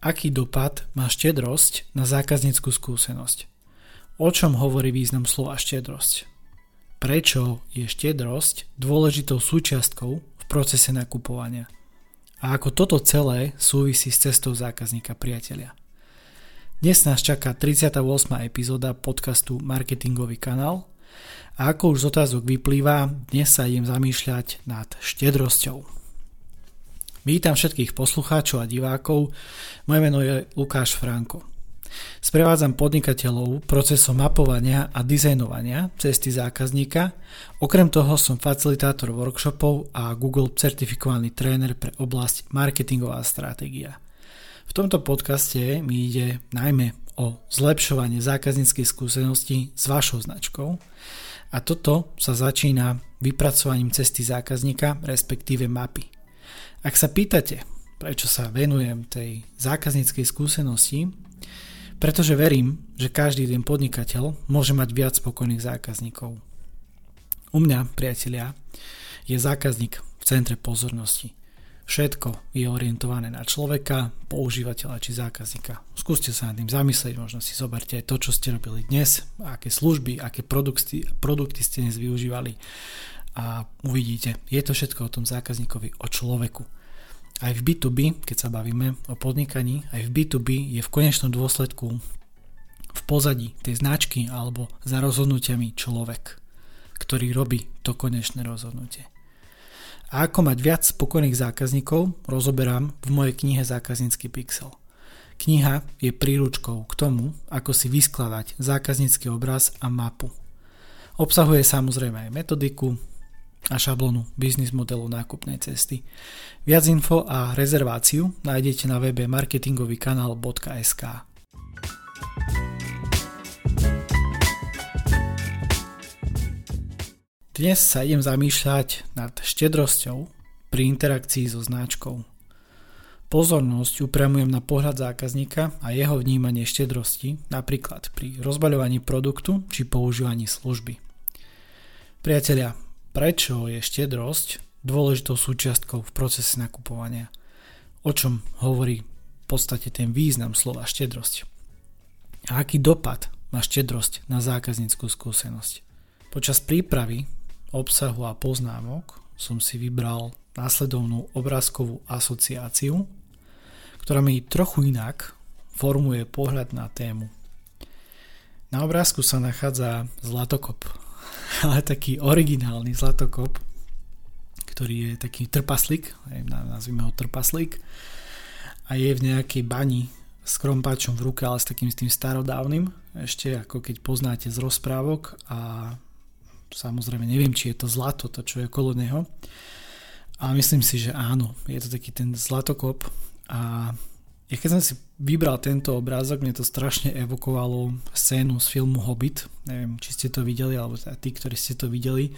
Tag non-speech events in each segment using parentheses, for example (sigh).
aký dopad má štedrosť na zákazníckú skúsenosť. O čom hovorí význam slova štedrosť? Prečo je štedrosť dôležitou súčiastkou v procese nakupovania? A ako toto celé súvisí s cestou zákazníka priateľia. Dnes nás čaká 38. epizóda podcastu Marketingový kanál a ako už z otázok vyplýva, dnes sa idem zamýšľať nad štedrosťou. Vítam všetkých poslucháčov a divákov. Moje meno je Lukáš Franko. Sprevádzam podnikateľov procesom mapovania a dizajnovania cesty zákazníka. Okrem toho som facilitátor workshopov a Google certifikovaný tréner pre oblasť marketingová stratégia. V tomto podcaste mi ide najmä o zlepšovanie zákazníckej skúsenosti s vašou značkou a toto sa začína vypracovaním cesty zákazníka, respektíve mapy. Ak sa pýtate, prečo sa venujem tej zákazníckej skúsenosti, pretože verím, že každý jeden podnikateľ môže mať viac spokojných zákazníkov. U mňa, priatelia, je zákazník v centre pozornosti. Všetko je orientované na človeka, používateľa či zákazníka. Skúste sa nad tým zamyslieť, možno si zoberte aj to, čo ste robili dnes, aké služby, aké produkty, produkty ste dnes využívali a uvidíte, je to všetko o tom zákazníkovi, o človeku. Aj v B2B, keď sa bavíme o podnikaní, aj v B2B je v konečnom dôsledku v pozadí tej značky alebo za rozhodnutiami človek, ktorý robí to konečné rozhodnutie. A ako mať viac spokojných zákazníkov, rozoberám v mojej knihe Zákaznícky pixel. Kniha je príručkou k tomu, ako si vyskladať zákaznícky obraz a mapu. Obsahuje samozrejme aj metodiku, a šablónu biznis modelu nákupnej cesty. Viac info a rezerváciu nájdete na webe marketingovýkanál.sk. Dnes sa idem zamýšľať nad štedrosťou pri interakcii so značkou. Pozornosť upriamujem na pohľad zákazníka a jeho vnímanie štedrosti, napríklad pri rozbaľovaní produktu či používaní služby. Priatelia, Prečo je štedrosť dôležitou súčiastkou v procese nakupovania? O čom hovorí v podstate ten význam slova štedrosť? A aký dopad má štedrosť na zákazníckú skúsenosť? Počas prípravy obsahu a poznámok som si vybral následovnú obrázkovú asociáciu, ktorá mi trochu inak formuje pohľad na tému. Na obrázku sa nachádza zlatokop, ale taký originálny zlatokop, ktorý je taký trpaslík, nazvime ho trpaslík, a je v nejakej bani s krompáčom v ruke, ale s takým s tým starodávnym, ešte ako keď poznáte z rozprávok a samozrejme neviem, či je to zlato, to čo je okolo neho, ale myslím si, že áno, je to taký ten zlatokop a ja keď som si vybral tento obrázok, mne to strašne evokovalo scénu z filmu Hobbit. Neviem, či ste to videli, alebo teda tí, ktorí ste to videli.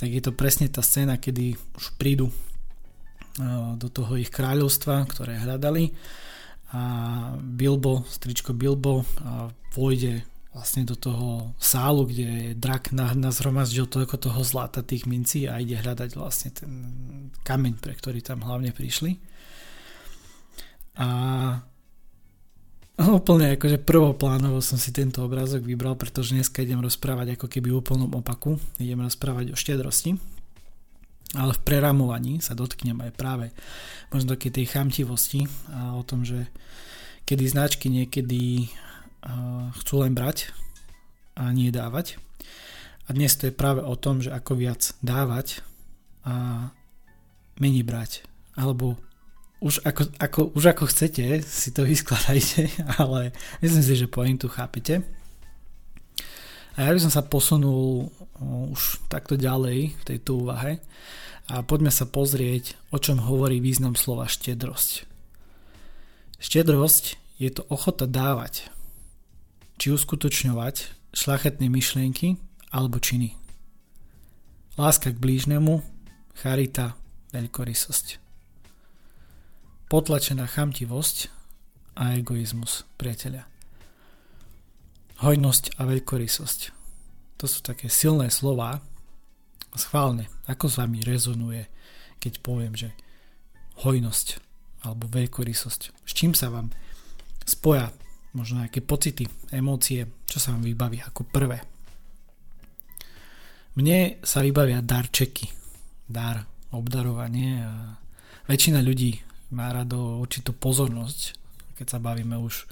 Tak je to presne tá scéna, kedy už prídu do toho ich kráľovstva, ktoré hľadali a Bilbo, stričko Bilbo vojde vlastne do toho sálu, kde drak nazhromaždil toľko toho zlata tých mincí a ide hľadať vlastne ten kameň, pre ktorý tam hlavne prišli. A úplne akože prvoplánovo som si tento obrázok vybral, pretože dneska idem rozprávať ako keby úplnom opaku. Idem rozprávať o štedrosti. Ale v preramovaní sa dotknem aj práve možno takej tej chamtivosti a o tom, že kedy značky niekedy chcú len brať a nie dávať. A dnes to je práve o tom, že ako viac dávať a menej brať. Alebo už ako, ako, už ako chcete, si to (laughs) vyskladajte, ale myslím si, že pointu chápete. A ja by som sa posunul už takto ďalej v tejto úvahe a poďme sa pozrieť, o čom hovorí význam slova štedrosť. Štedrosť je to ochota dávať, či uskutočňovať šlachetné myšlienky alebo činy. Láska k blížnemu, charita, veľkorysosť potlačená chamtivosť a egoizmus, priateľia. Hojnosť a veľkorysosť. To sú také silné slova. Schválne, ako s vami rezonuje, keď poviem, že hojnosť alebo veľkorysosť? S čím sa vám spoja možno nejaké pocity, emócie, čo sa vám vybaví ako prvé? Mne sa vybavia darčeky, dar, obdarovanie a väčšina ľudí má rado určitú pozornosť, keď sa bavíme už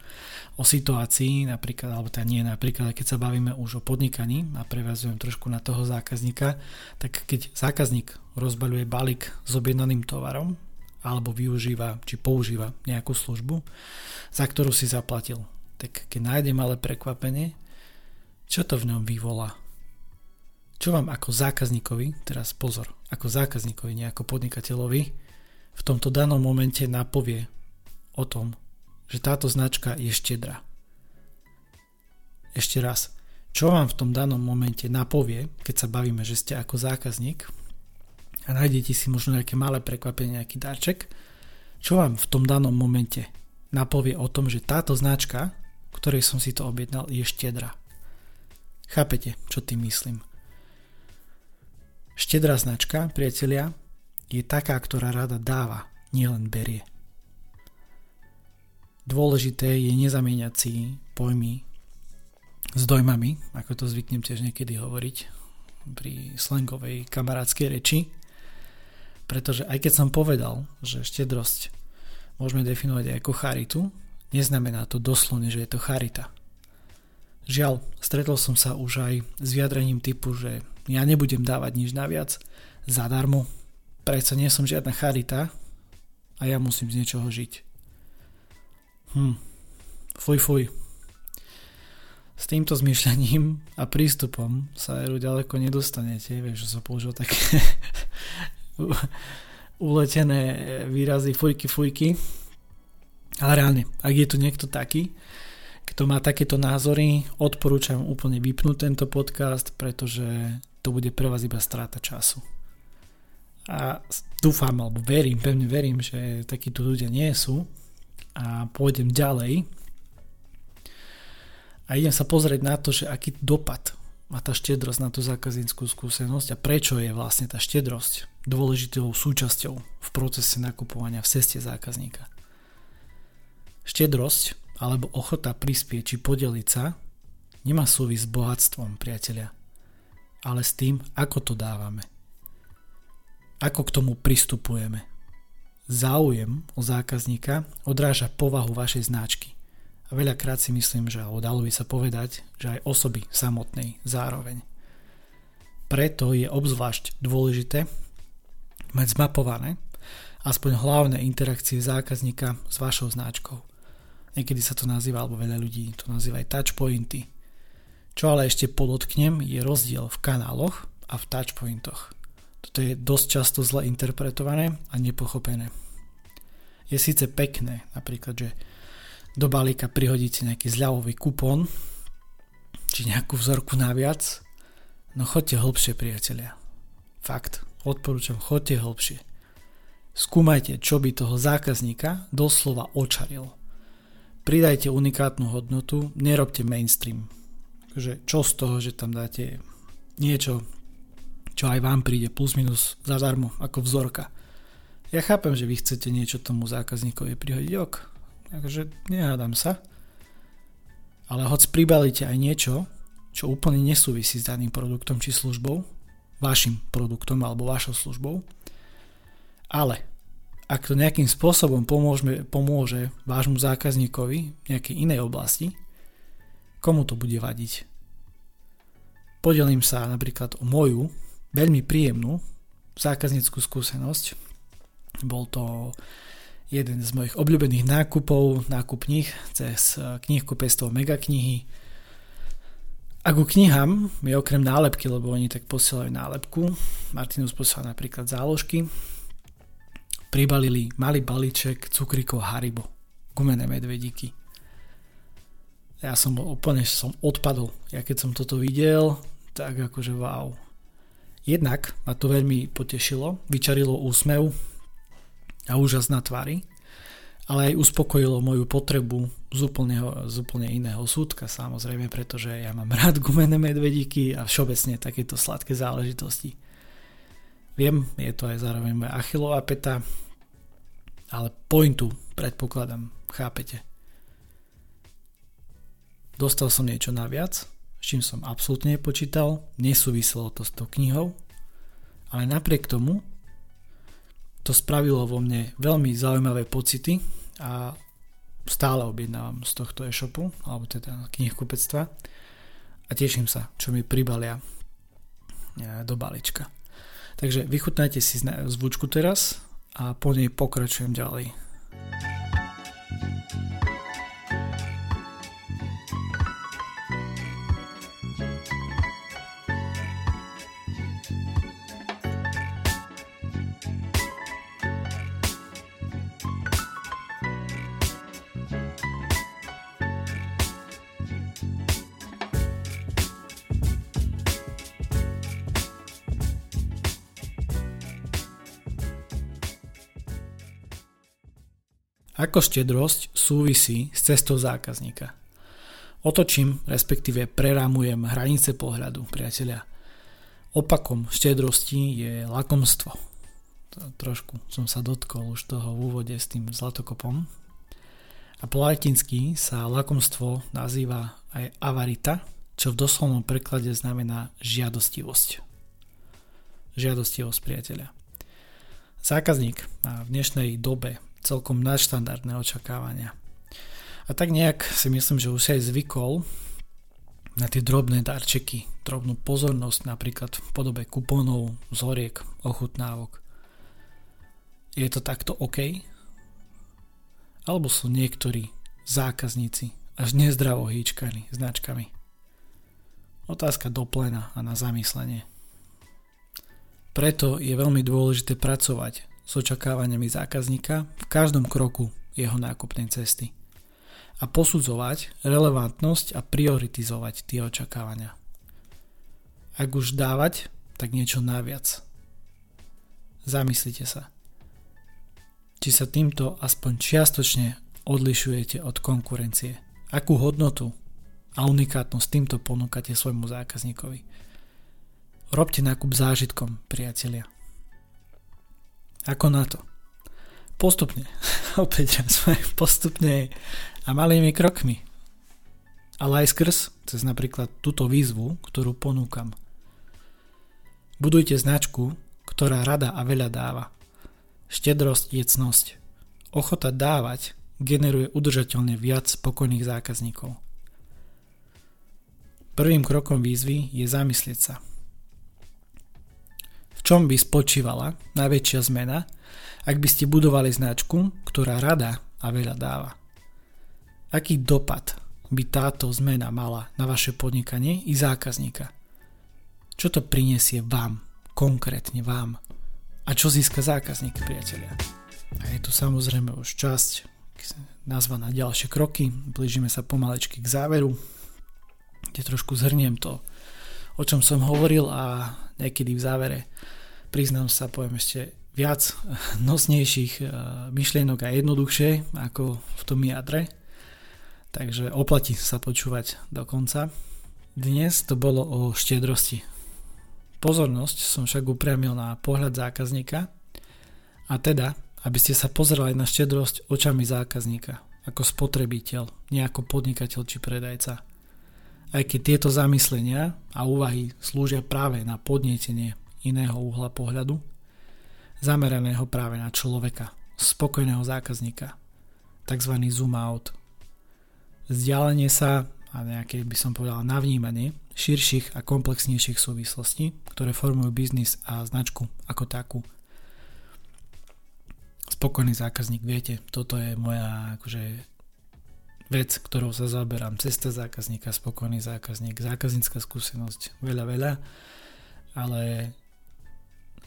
o situácii, napríklad, alebo teda nie napríklad, keď sa bavíme už o podnikaní a prevazujem trošku na toho zákazníka, tak keď zákazník rozbaľuje balík s objednaným tovarom, alebo využíva, či používa nejakú službu, za ktorú si zaplatil, tak keď nájde malé prekvapenie, čo to v ňom vyvolá? Čo vám ako zákazníkovi, teraz pozor, ako zákazníkovi, nie ako podnikateľovi, v tomto danom momente napovie o tom, že táto značka je štedrá. Ešte raz, čo vám v tom danom momente napovie, keď sa bavíme, že ste ako zákazník a nájdete si možno nejaké malé prekvapenie, nejaký darček, čo vám v tom danom momente napovie o tom, že táto značka, ktorej som si to objednal, je štedrá. Chápete, čo tým myslím? Štedrá značka, priatelia, je taká, ktorá rada dáva, nielen berie. Dôležité je nezamieňať si pojmy s dojmami, ako to zvyknem tiež niekedy hovoriť pri slangovej kamarádskej reči, pretože aj keď som povedal, že štedrosť môžeme definovať aj ako charitu, neznamená to doslovne, že je to charita. Žiaľ, stretol som sa už aj s vyjadrením typu, že ja nebudem dávať nič naviac zadarmo, predsa nie som žiadna charita a ja musím z niečoho žiť. Hm. Fuj, fuj. S týmto zmýšľaním a prístupom sa eru ďaleko nedostanete. Vieš, že som použil také (laughs) uletené výrazy fujky, fujky. Ale reálne, ak je tu niekto taký, kto má takéto názory, odporúčam úplne vypnúť tento podcast, pretože to bude pre vás iba stráta času. A dúfam, alebo verím, pevne verím, že takíto ľudia nie sú a pôjdem ďalej a idem sa pozrieť na to, že aký dopad má tá štedrosť na tú zákazníckú skúsenosť a prečo je vlastne tá štedrosť dôležitou súčasťou v procese nakupovania v ceste zákazníka. Štedrosť alebo ochota prispieť či podeliť sa nemá súvisť s bohatstvom, priatelia, ale s tým, ako to dávame. Ako k tomu pristupujeme záujem o zákazníka odráža povahu vašej značky. A veľakrát si myslím, že dalo by sa povedať, že aj osoby samotnej zároveň. Preto je obzvlášť dôležité mať zmapované aspoň hlavné interakcie zákazníka s vašou značkou. Niekedy sa to nazýva, alebo veľa ľudí to nazýva aj touchpointy. Čo ale ešte podotknem, je rozdiel v kanáloch a v touchpointoch. Toto je dosť často zle interpretované a nepochopené. Je síce pekné, napríklad, že do balíka prihodíte nejaký zľavový kupón, či nejakú vzorku naviac, no chodte hlbšie, priatelia. Fakt, odporúčam, chodte hlbšie. Skúmajte, čo by toho zákazníka doslova očarilo. Pridajte unikátnu hodnotu, nerobte mainstream. Takže čo z toho, že tam dáte niečo, čo aj vám príde plus minus zadarmo ako vzorka. Ja chápem, že vy chcete niečo tomu zákazníkovi prihodiť ok, takže nehádam sa. Ale hoď pribalíte aj niečo, čo úplne nesúvisí s daným produktom či službou, vašim produktom alebo vašou službou, ale ak to nejakým spôsobom pomôže, pomôže vášmu zákazníkovi v nejakej inej oblasti, komu to bude vadiť? Podelím sa napríklad o moju veľmi príjemnú zákazníckú skúsenosť. Bol to jeden z mojich obľúbených nákupov, nákup cez knihkupectvo Megaknihy. A ku knihám je okrem nálepky, lebo oni tak posielajú nálepku, Martinus posiela napríklad záložky, pribalili malý balíček cukríkov Haribo, gumené medvedíky. Ja som úplne som odpadol, ja keď som toto videl, tak akože wow, Jednak ma to veľmi potešilo, vyčarilo úsmev a úžas na tvári, ale aj uspokojilo moju potrebu z, úplného, z úplne iného súdka samozrejme, pretože ja mám rád gumené medvedíky a všeobecne takéto sladké záležitosti. Viem, je to aj zároveň moja achilová peta, Ale pointu, predpokladám, chápete. Dostal som niečo naviac, s čím som absolútne nepočítal, nesúviselo to s tou knihou, ale napriek tomu to spravilo vo mne veľmi zaujímavé pocity a stále objednávam z tohto e-shopu, alebo teda knihkupectva a teším sa, čo mi pribalia e, do balíčka. Takže vychutnajte si zvučku teraz a po nej pokračujem ďalej. Ako štedrosť súvisí s cestou zákazníka. Otočím, respektíve prerámujem hranice pohľadu, priatelia. Opakom štedrosti je lakomstvo. Trošku som sa dotkol už toho v úvode s tým zlatokopom. A po latinsky sa lakomstvo nazýva aj avarita, čo v doslovnom preklade znamená žiadostivosť. Žiadostivosť priateľa. Zákazník má v dnešnej dobe celkom nadštandardné očakávania. A tak nejak si myslím, že už aj zvykol na tie drobné darčeky, drobnú pozornosť napríklad v podobe kupónov, zhoriek, ochutnávok. Je to takto OK? Alebo sú niektorí zákazníci až nezdravo hýčkani značkami? Otázka do a na zamyslenie. Preto je veľmi dôležité pracovať s očakávaniami zákazníka v každom kroku jeho nákupnej cesty a posudzovať relevantnosť a prioritizovať tie očakávania. Ak už dávať, tak niečo naviac. Zamyslite sa. Či sa týmto aspoň čiastočne odlišujete od konkurencie. Akú hodnotu a unikátnosť týmto ponúkate svojmu zákazníkovi. Robte nákup zážitkom, priatelia. Ako na to? Postupne. (laughs) Opäť postupne a malými krokmi. Ale aj skrz, cez napríklad túto výzvu, ktorú ponúkam. Budujte značku, ktorá rada a veľa dáva. Štedrosť je cnosť. Ochota dávať generuje udržateľne viac spokojných zákazníkov. Prvým krokom výzvy je zamyslieť sa – čom by spočívala najväčšia zmena, ak by ste budovali značku, ktorá rada a veľa dáva? Aký dopad by táto zmena mala na vaše podnikanie i zákazníka? Čo to prinesie vám, konkrétne vám? A čo získa zákazník, priatelia? A je tu samozrejme už časť nazvaná ďalšie kroky. Blížime sa pomalečky k záveru, kde trošku zhrniem to, o čom som hovoril a niekedy v závere priznám sa, poviem ešte viac (laughs) nosnejších eh, myšlienok a jednoduchšie ako v tom jadre. Takže oplatí sa počúvať do konca. Dnes to bolo o štiedrosti. Pozornosť som však upriamil na pohľad zákazníka a teda, aby ste sa pozerali na štiedrosť očami zákazníka, ako spotrebiteľ, nie ako podnikateľ či predajca. Aj keď tieto zamyslenia a úvahy slúžia práve na podnietenie iného uhla pohľadu, zameraného práve na človeka, spokojného zákazníka, tzv. zoom out. Vzdialenie sa a nejaké by som povedal navnímanie širších a komplexnejších súvislostí, ktoré formujú biznis a značku ako takú. Spokojný zákazník, viete, toto je moja akože vec, ktorou sa zaberám. Cesta zákazníka, spokojný zákazník, zákaznícka skúsenosť, veľa, veľa, ale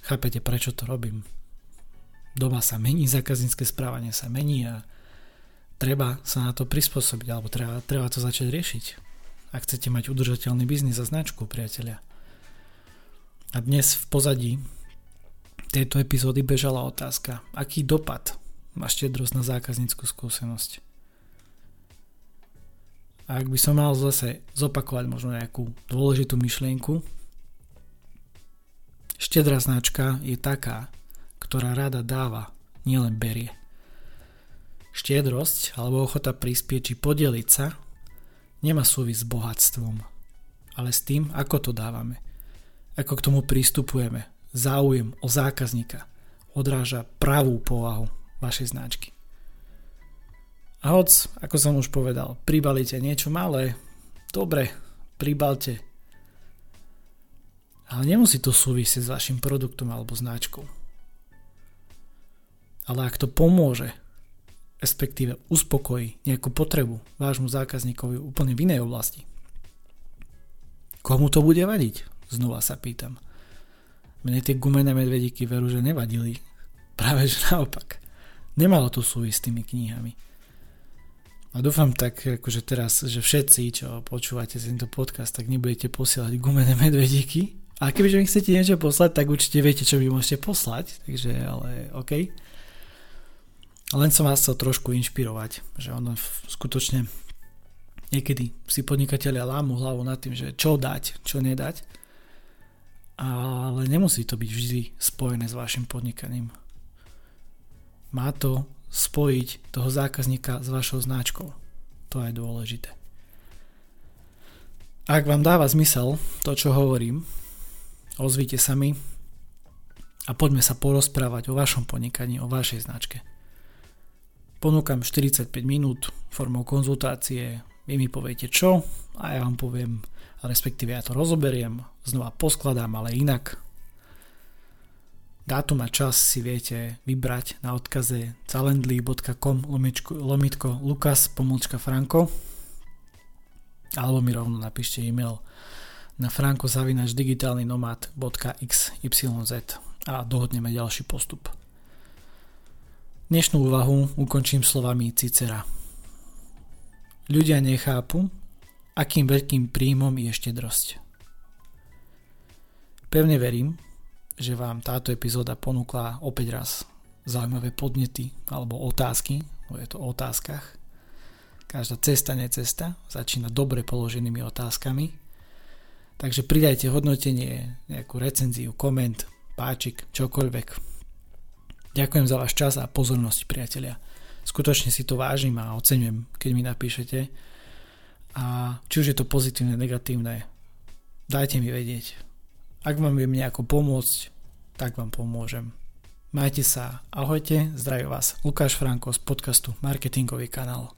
Chápete, prečo to robím? Doba sa mení, zákaznícke správanie sa mení a treba sa na to prispôsobiť, alebo treba, treba to začať riešiť. Ak chcete mať udržateľný biznis a značku, priatelia. A dnes v pozadí tejto epizódy bežala otázka, aký dopad má štedrosť na zákazníckú skúsenosť. Ak by som mal zase zopakovať možno nejakú dôležitú myšlienku, Štedrá značka je taká, ktorá rada dáva, nielen berie. Štiedrosť alebo ochota prispieť či podeliť sa nemá súvis s bohatstvom, ale s tým, ako to dávame. Ako k tomu pristupujeme. Záujem o zákazníka odráža pravú povahu vašej značky. A hoc, ako som už povedal, pribalíte niečo malé, dobre, pribalte. Ale nemusí to súvisieť s vašim produktom alebo značkou. Ale ak to pomôže respektíve uspokojí nejakú potrebu vášmu zákazníkovi úplne v inej oblasti. Komu to bude vadiť? Znova sa pýtam. Mne tie gumené medvedíky veru, že nevadili. Práve že naopak. Nemalo to súvisť s tými knihami. A dúfam tak, akože teraz, že všetci, čo počúvate tento podcast, tak nebudete posielať gumené medvedíky. A kebyže mi chcete niečo poslať, tak určite viete, čo vy môžete poslať. Takže, ale OK. Len som vás chcel trošku inšpirovať, že ono skutočne niekedy si podnikatelia lámu hlavu nad tým, že čo dať, čo nedať, ale nemusí to byť vždy spojené s vašim podnikaním. Má to spojiť toho zákazníka s vašou značkou. To je dôležité. Ak vám dáva zmysel to, čo hovorím, ozvite sa mi a poďme sa porozprávať o vašom podnikaní, o vašej značke. Ponúkam 45 minút formou konzultácie, vy mi poviete čo a ja vám poviem, respektíve ja to rozoberiem, znova poskladám, ale inak. Dátum a čas si viete vybrať na odkaze calendly.com lomitko lukas pomlčka franko alebo mi rovno napíšte e-mail na frankozavinačdigitálnynomad.xyz a dohodneme ďalší postup. Dnešnú úvahu ukončím slovami Cicera. Ľudia nechápu, akým veľkým príjmom je štedrosť. Pevne verím, že vám táto epizóda ponúkla opäť raz zaujímavé podnety alebo otázky, bo je to o otázkach. Každá cesta, necesta začína dobre položenými otázkami. Takže pridajte hodnotenie, nejakú recenziu, koment, páčik, čokoľvek, Ďakujem za váš čas a pozornosť, priatelia. Skutočne si to vážim a oceňujem, keď mi napíšete. A či už je to pozitívne, negatívne, dajte mi vedieť. Ak vám viem nejako pomôcť, tak vám pomôžem. Majte sa, ahojte, zdraví vás Lukáš Franko z podcastu Marketingový kanál.